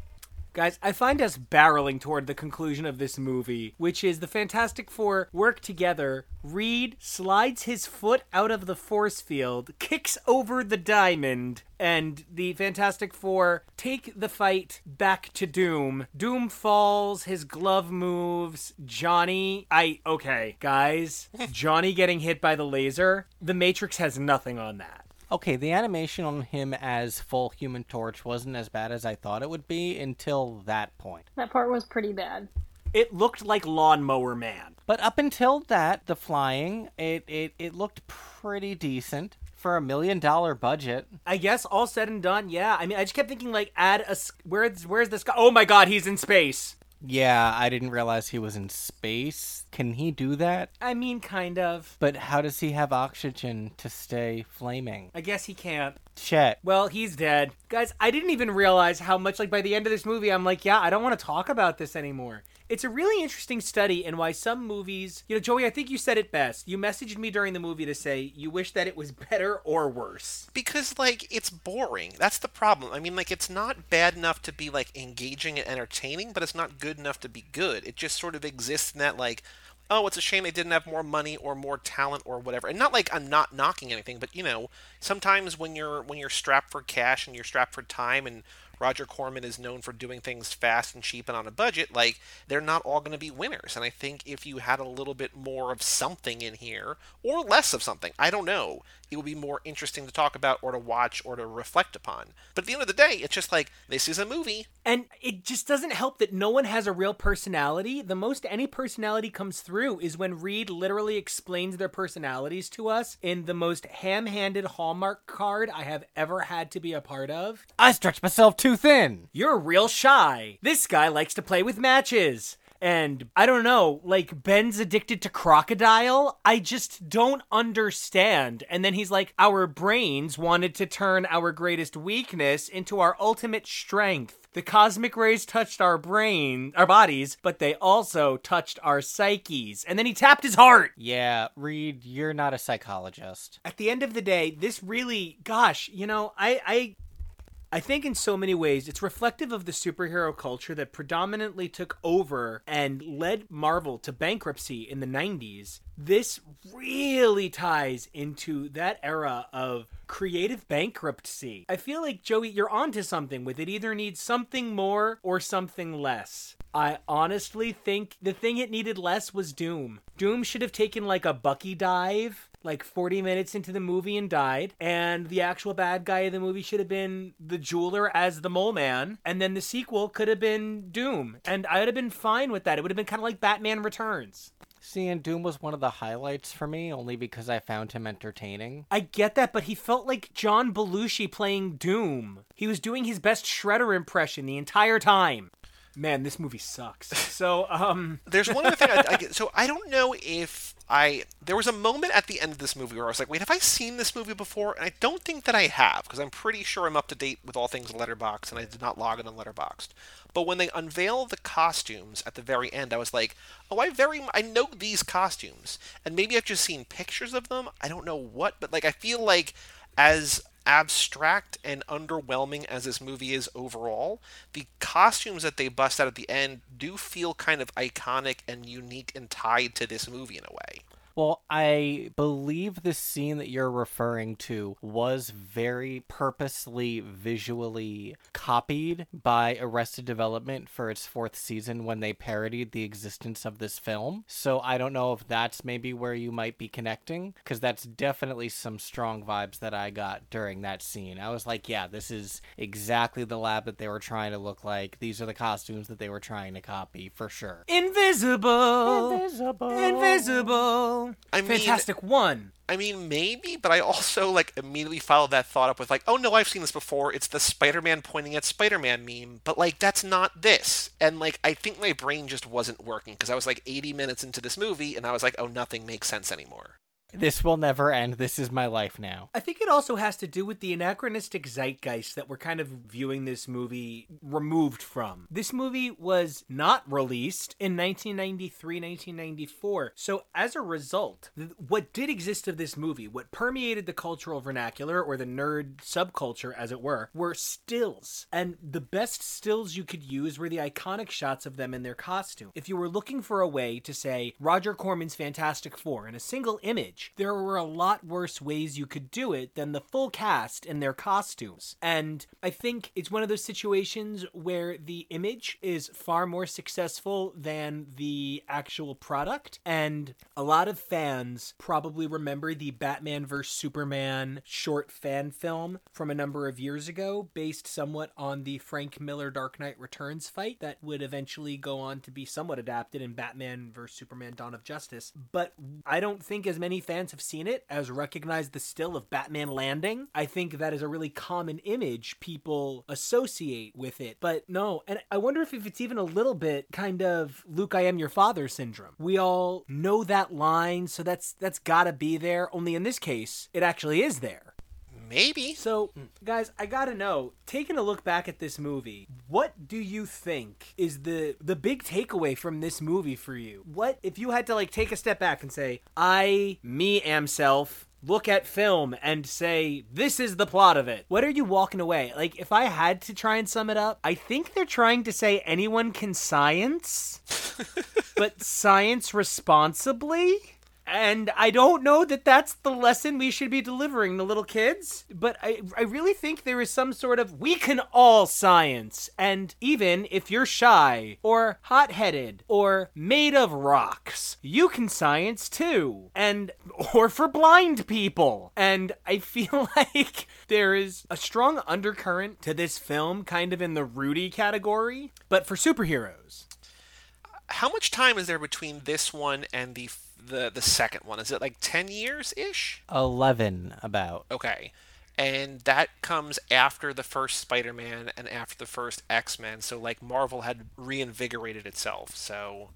Guys, I find us barreling toward the conclusion of this movie, which is the Fantastic Four work together. Reed slides his foot out of the force field, kicks over the diamond, and the Fantastic Four take the fight back to Doom. Doom falls, his glove moves. Johnny, I. Okay, guys. Johnny getting hit by the laser. The Matrix has nothing on that. Okay, the animation on him as full Human Torch wasn't as bad as I thought it would be until that point. That part was pretty bad. It looked like Lawnmower Man. But up until that, the flying, it, it, it looked pretty decent for a million dollar budget. I guess all said and done, yeah. I mean, I just kept thinking like, add a where's where's this guy? Oh my God, he's in space. Yeah, I didn't realize he was in space. Can he do that? I mean, kind of. But how does he have oxygen to stay flaming? I guess he can't. Chet. Well, he's dead, guys. I didn't even realize how much like by the end of this movie, I'm like, yeah, I don't want to talk about this anymore. It's a really interesting study in why some movies, you know, Joey, I think you said it best. You messaged me during the movie to say you wish that it was better or worse. because like it's boring that's the problem i mean like it's not bad enough to be like engaging and entertaining but it's not good enough to be good it just sort of exists in that like oh it's a shame they didn't have more money or more talent or whatever. And not like i'm not knocking anything but you know sometimes when you're when you're strapped for cash and you're strapped for time and Roger Corman is known for doing things fast and cheap and on a budget, like they're not all going to be winners. And I think if you had a little bit more of something in here or less of something, I don't know, it would be more interesting to talk about or to watch or to reflect upon. But at the end of the day, it's just like this is a movie. And it just doesn't help that no one has a real personality. The most any personality comes through is when Reed literally explains their personalities to us in the most ham handed Hallmark card I have ever had to be a part of. I stretched myself too thin. You're real shy. This guy likes to play with matches. And I don't know, like Ben's addicted to crocodile. I just don't understand. And then he's like, Our brains wanted to turn our greatest weakness into our ultimate strength. The cosmic rays touched our brain, our bodies, but they also touched our psyches. And then he tapped his heart. Yeah, Reed, you're not a psychologist. At the end of the day, this really, gosh, you know, I, I I think in so many ways it's reflective of the superhero culture that predominantly took over and led Marvel to bankruptcy in the 90s. This really ties into that era of creative bankruptcy. I feel like Joey, you're onto something with it. Either needs something more or something less. I honestly think the thing it needed less was Doom. Doom should have taken like a Bucky dive like 40 minutes into the movie and died. And the actual bad guy of the movie should have been the jeweler as the mole man. And then the sequel could have been Doom. And I would have been fine with that. It would have been kind of like Batman Returns. See, and Doom was one of the highlights for me, only because I found him entertaining. I get that, but he felt like John Belushi playing Doom. He was doing his best Shredder impression the entire time. Man, this movie sucks. So, um, there's one other thing. I, I, so I don't know if I there was a moment at the end of this movie where I was like, wait, have I seen this movie before? And I don't think that I have because I'm pretty sure I'm up to date with all things Letterboxd, and I did not log in on Letterboxd. But when they unveil the costumes at the very end, I was like, oh, I very I know these costumes, and maybe I've just seen pictures of them. I don't know what, but like I feel like as abstract and underwhelming as this movie is overall, the costumes that they bust out at the end do feel kind of iconic and unique and tied to this movie in a way. Well, I believe the scene that you're referring to was very purposely visually copied by Arrested Development for its fourth season when they parodied the existence of this film. So I don't know if that's maybe where you might be connecting, because that's definitely some strong vibes that I got during that scene. I was like, yeah, this is exactly the lab that they were trying to look like. These are the costumes that they were trying to copy, for sure. Invisible! Invisible! Invisible! I mean, Fantastic One. I mean, maybe, but I also like immediately followed that thought up with like, oh no, I've seen this before. It's the Spider-Man pointing at Spider-Man meme, but like that's not this. And like I think my brain just wasn't working because I was like 80 minutes into this movie and I was like, oh, nothing makes sense anymore. This will never end. This is my life now. I think it also has to do with the anachronistic zeitgeist that we're kind of viewing this movie removed from. This movie was not released in 1993, 1994. So as a result, what did exist of this movie, what permeated the cultural vernacular or the nerd subculture, as it were, were stills. And the best stills you could use were the iconic shots of them in their costume. If you were looking for a way to say Roger Corman's Fantastic Four in a single image, there were a lot worse ways you could do it than the full cast in their costumes. And I think it's one of those situations where the image is far more successful than the actual product. And a lot of fans probably remember the Batman vs. Superman short fan film from a number of years ago, based somewhat on the Frank Miller Dark Knight Returns fight that would eventually go on to be somewhat adapted in Batman vs. Superman Dawn of Justice. But I don't think as many fans have seen it as recognize the still of Batman landing. I think that is a really common image people associate with it. But no, and I wonder if, if it's even a little bit kind of Luke I am your father syndrome. We all know that line, so that's that's gotta be there. Only in this case, it actually is there. Maybe. So, guys, I gotta know. Taking a look back at this movie, what do you think is the the big takeaway from this movie for you? What if you had to like take a step back and say, I, me, am self. Look at film and say, this is the plot of it. What are you walking away? Like, if I had to try and sum it up, I think they're trying to say anyone can science, but science responsibly? And I don't know that that's the lesson we should be delivering to little kids, but I, I really think there is some sort of we can all science. And even if you're shy or hot headed or made of rocks, you can science too. And, or for blind people. And I feel like there is a strong undercurrent to this film, kind of in the Rudy category, but for superheroes. How much time is there between this one and the the the second one? Is it like 10 years ish? 11 about. Okay. And that comes after the first Spider-Man and after the first X-Men, so like Marvel had reinvigorated itself. So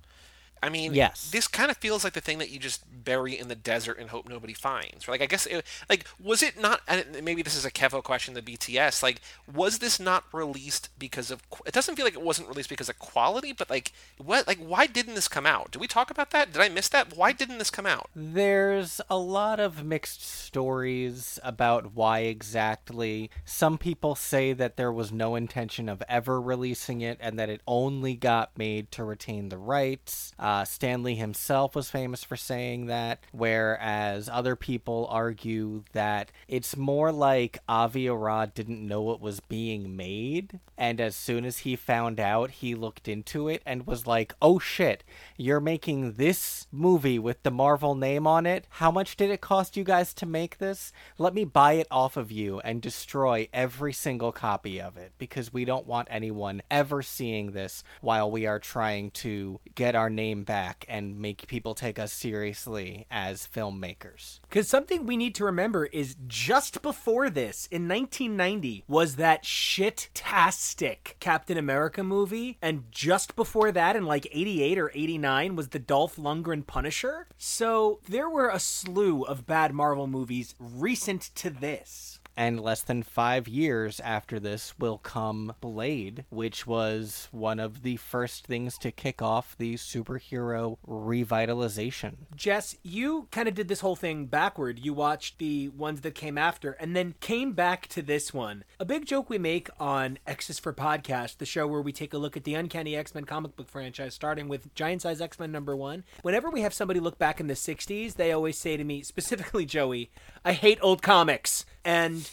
I mean, Yes. this kind of feels like the thing that you just bury in the desert and hope nobody finds. Like, I guess, it, like, was it not? Maybe this is a Kevo question. The BTS, like, was this not released because of? It doesn't feel like it wasn't released because of quality, but like, what? Like, why didn't this come out? Did we talk about that? Did I miss that? Why didn't this come out? There's a lot of mixed stories about why exactly. Some people say that there was no intention of ever releasing it and that it only got made to retain the rights. Uh, Uh, Stan Lee himself was famous for saying that, whereas other people argue that it's more like Avi Arad didn't know it was being made, and as soon as he found out, he looked into it and was like, oh shit, you're making this movie with the Marvel name on it? How much did it cost you guys to make this? Let me buy it off of you and destroy every single copy of it because we don't want anyone ever seeing this while we are trying to get our name back and make people take us seriously as filmmakers. Because something we need to remember is just before this, in 1990, was that shit-tastic Captain America movie. And just before that, in like 88 or 89, was the Dolph Lundgren Punisher. So there were a slew of bad Marvel movies recent to this. And less than five years after this will come Blade, which was one of the first things to kick off the superhero revitalization. Jess, you kind of did this whole thing backward. You watched the ones that came after and then came back to this one. A big joke we make on X's for Podcast, the show where we take a look at the Uncanny X Men comic book franchise, starting with Giant Size X Men number one. Whenever we have somebody look back in the 60s, they always say to me, specifically Joey, I hate old comics. And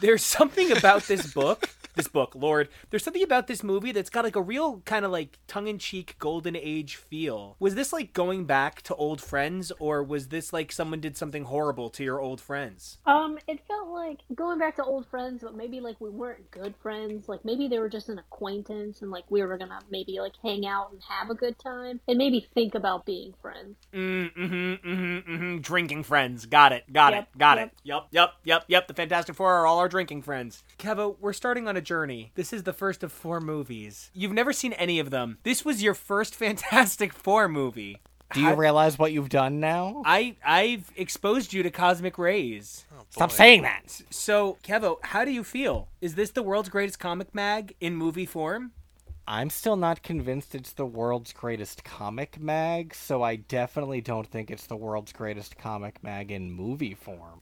there's something about this book this book lord there's something about this movie that's got like a real kind of like tongue-in-cheek golden age feel. Was this like going back to old friends or was this like someone did something horrible to your old friends? Um, it felt like going back to old friends, but maybe like we weren't good friends. Like maybe they were just an acquaintance, and like we were gonna maybe like hang out and have a good time, and maybe think about being friends. mm, mm-hmm mm-hmm mm-hmm. Drinking friends. Got it got Yep, it got yep. it. yep. Yep yep yep the fantastic four are all our drinking friends. Kevo we're starting on a journey this is the first of four movies you've never seen any of them this was your first fantastic four movie Do you How- realize what you've done now? I I've exposed you to cosmic rays. Oh, Stop saying that. So, Kevo, how do you feel? Is this the world's greatest comic mag in movie form? I'm still not convinced it's the world's greatest comic mag, so I definitely don't think it's the world's greatest comic mag in movie form.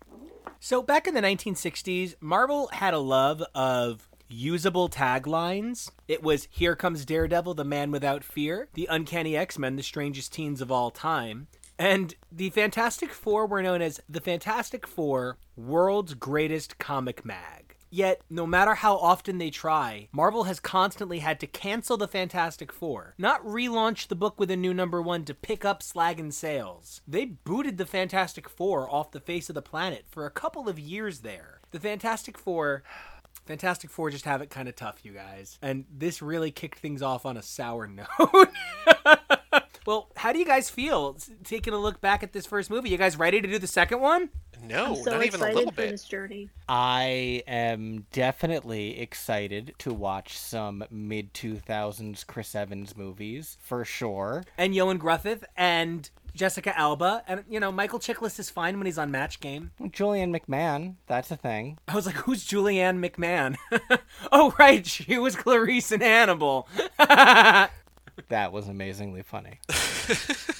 So, back in the 1960s, Marvel had a love of usable taglines. It was Here comes Daredevil, the man without fear, the Uncanny X-Men, the strangest teens of all time. And the Fantastic Four were known as the Fantastic Four, world's greatest comic mag. Yet, no matter how often they try, Marvel has constantly had to cancel the Fantastic Four, not relaunch the book with a new number one to pick up slag and sales. They booted the Fantastic Four off the face of the planet for a couple of years there. The Fantastic Four. Fantastic Four just have it kind of tough, you guys. And this really kicked things off on a sour note. Well, how do you guys feel taking a look back at this first movie? You guys ready to do the second one? No, I'm so not even a little bit. this journey. I am definitely excited to watch some mid 2000s Chris Evans movies, for sure. and Ioan Gruffudd and Jessica Alba, and you know Michael Chiklis is fine when he's on Match Game. Julian McMahon, that's a thing. I was like, who's Julianne McMahon? oh right, she was Clarice in Hannibal. That was amazingly funny.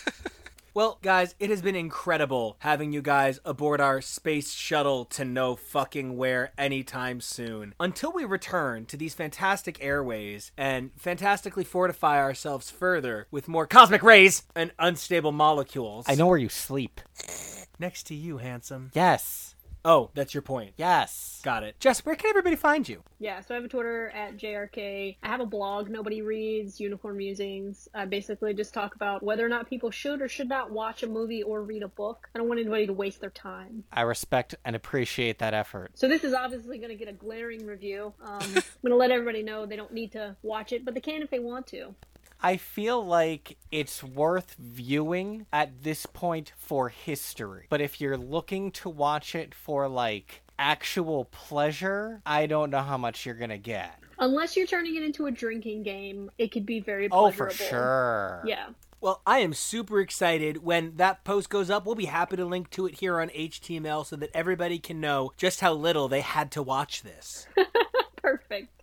Well, guys, it has been incredible having you guys aboard our space shuttle to no fucking where anytime soon. Until we return to these fantastic airways and fantastically fortify ourselves further with more cosmic rays and unstable molecules. I know where you sleep. Next to you, handsome. Yes. Oh, that's your point. Yes. Got it. Jess, where can everybody find you? Yeah, so I have a Twitter at JRK. I have a blog nobody reads, Unicorn Musings. I basically just talk about whether or not people should or should not watch a movie or read a book. I don't want anybody to waste their time. I respect and appreciate that effort. So this is obviously going to get a glaring review. Um, I'm going to let everybody know they don't need to watch it, but they can if they want to. I feel like it's worth viewing at this point for history. But if you're looking to watch it for like actual pleasure, I don't know how much you're gonna get. Unless you're turning it into a drinking game, it could be very Oh, for sure. Yeah. Well, I am super excited. When that post goes up, we'll be happy to link to it here on HTML so that everybody can know just how little they had to watch this.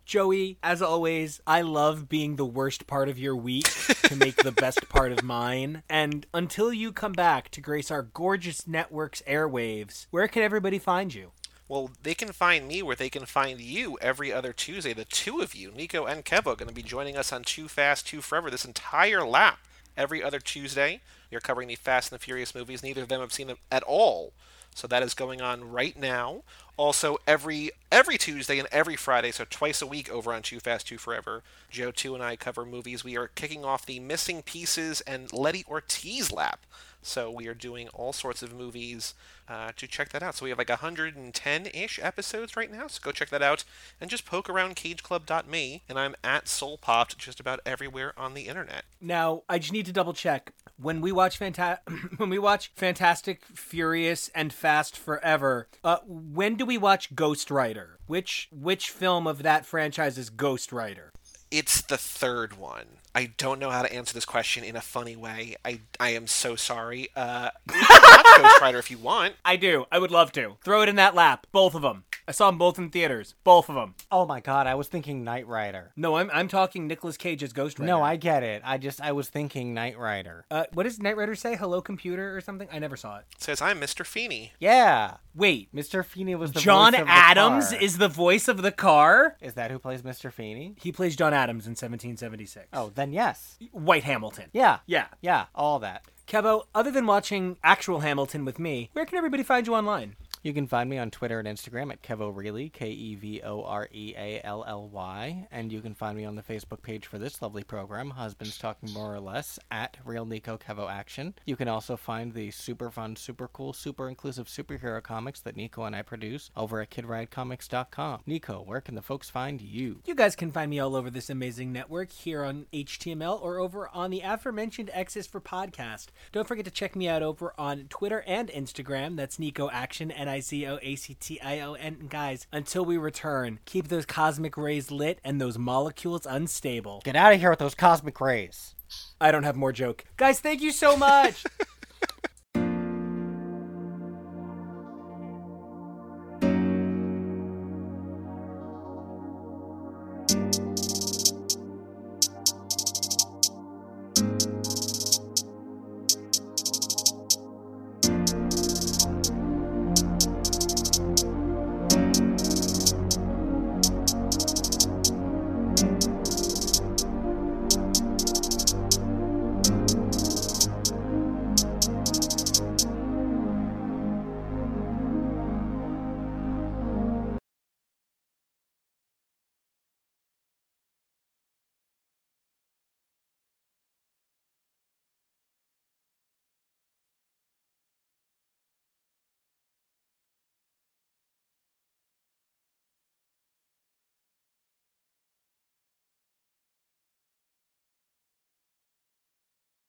Joey, as always, I love being the worst part of your week to make the best part of mine. And until you come back to grace our gorgeous network's airwaves, where can everybody find you? Well, they can find me where they can find you every other Tuesday. The two of you, Nico and Kevo, are going to be joining us on Too Fast, Too Forever this entire lap. Every other Tuesday, we are covering the Fast and the Furious movies. Neither of them have seen them at all. So that is going on right now. Also, every every Tuesday and every Friday, so twice a week over on Too Fast, Too Forever, Joe Two and I cover movies. We are kicking off the Missing Pieces and Letty Ortiz lap. So we are doing all sorts of movies uh, to check that out. So we have like 110-ish episodes right now. So go check that out and just poke around CageClub.me. And I'm at SoulPopped just about everywhere on the internet. Now, I just need to double check. When we watch Fanta- when we watch Fantastic, Furious, and Fast Forever, uh, when do we watch Ghost Rider? Which which film of that franchise is Ghost Rider? It's the third one. I don't know how to answer this question in a funny way. I, I am so sorry. Uh, we can watch Ghost Rider if you want. I do. I would love to. Throw it in that lap. Both of them. I saw them both in theaters. Both of them. Oh my god, I was thinking Knight Rider. No, I'm I'm talking Nicolas Cage's Ghost Rider. No, I get it. I just I was thinking Knight Rider. Uh, what does Knight Rider say? Hello, computer, or something? I never saw it. It says I'm Mr. Feeney. Yeah. Wait, Mr. Feeney was the John voice of the Adams car. is the voice of the car. Is that who plays Mr. Feeney? He plays John Adams in 1776. Oh, then yes. White Hamilton. Yeah. Yeah. Yeah, all that. Kevo, other than watching actual Hamilton with me, where can everybody find you online? You can find me on Twitter and Instagram at Kevo K E V O R E A L L Y, and you can find me on the Facebook page for this lovely program, Husbands Talking More or Less, at Real Nico Kevo Action. You can also find the super fun, super cool, super inclusive superhero comics that Nico and I produce over at KidRideComics.com. Nico, where can the folks find you? You guys can find me all over this amazing network here on HTML or over on the aforementioned X's for Podcast. Don't forget to check me out over on Twitter and Instagram. That's Nico Action, N I C O A C T I O N. Guys, until we return, keep those cosmic rays lit and those molecules unstable. Get out of here with those cosmic rays. I don't have more joke. Guys, thank you so much.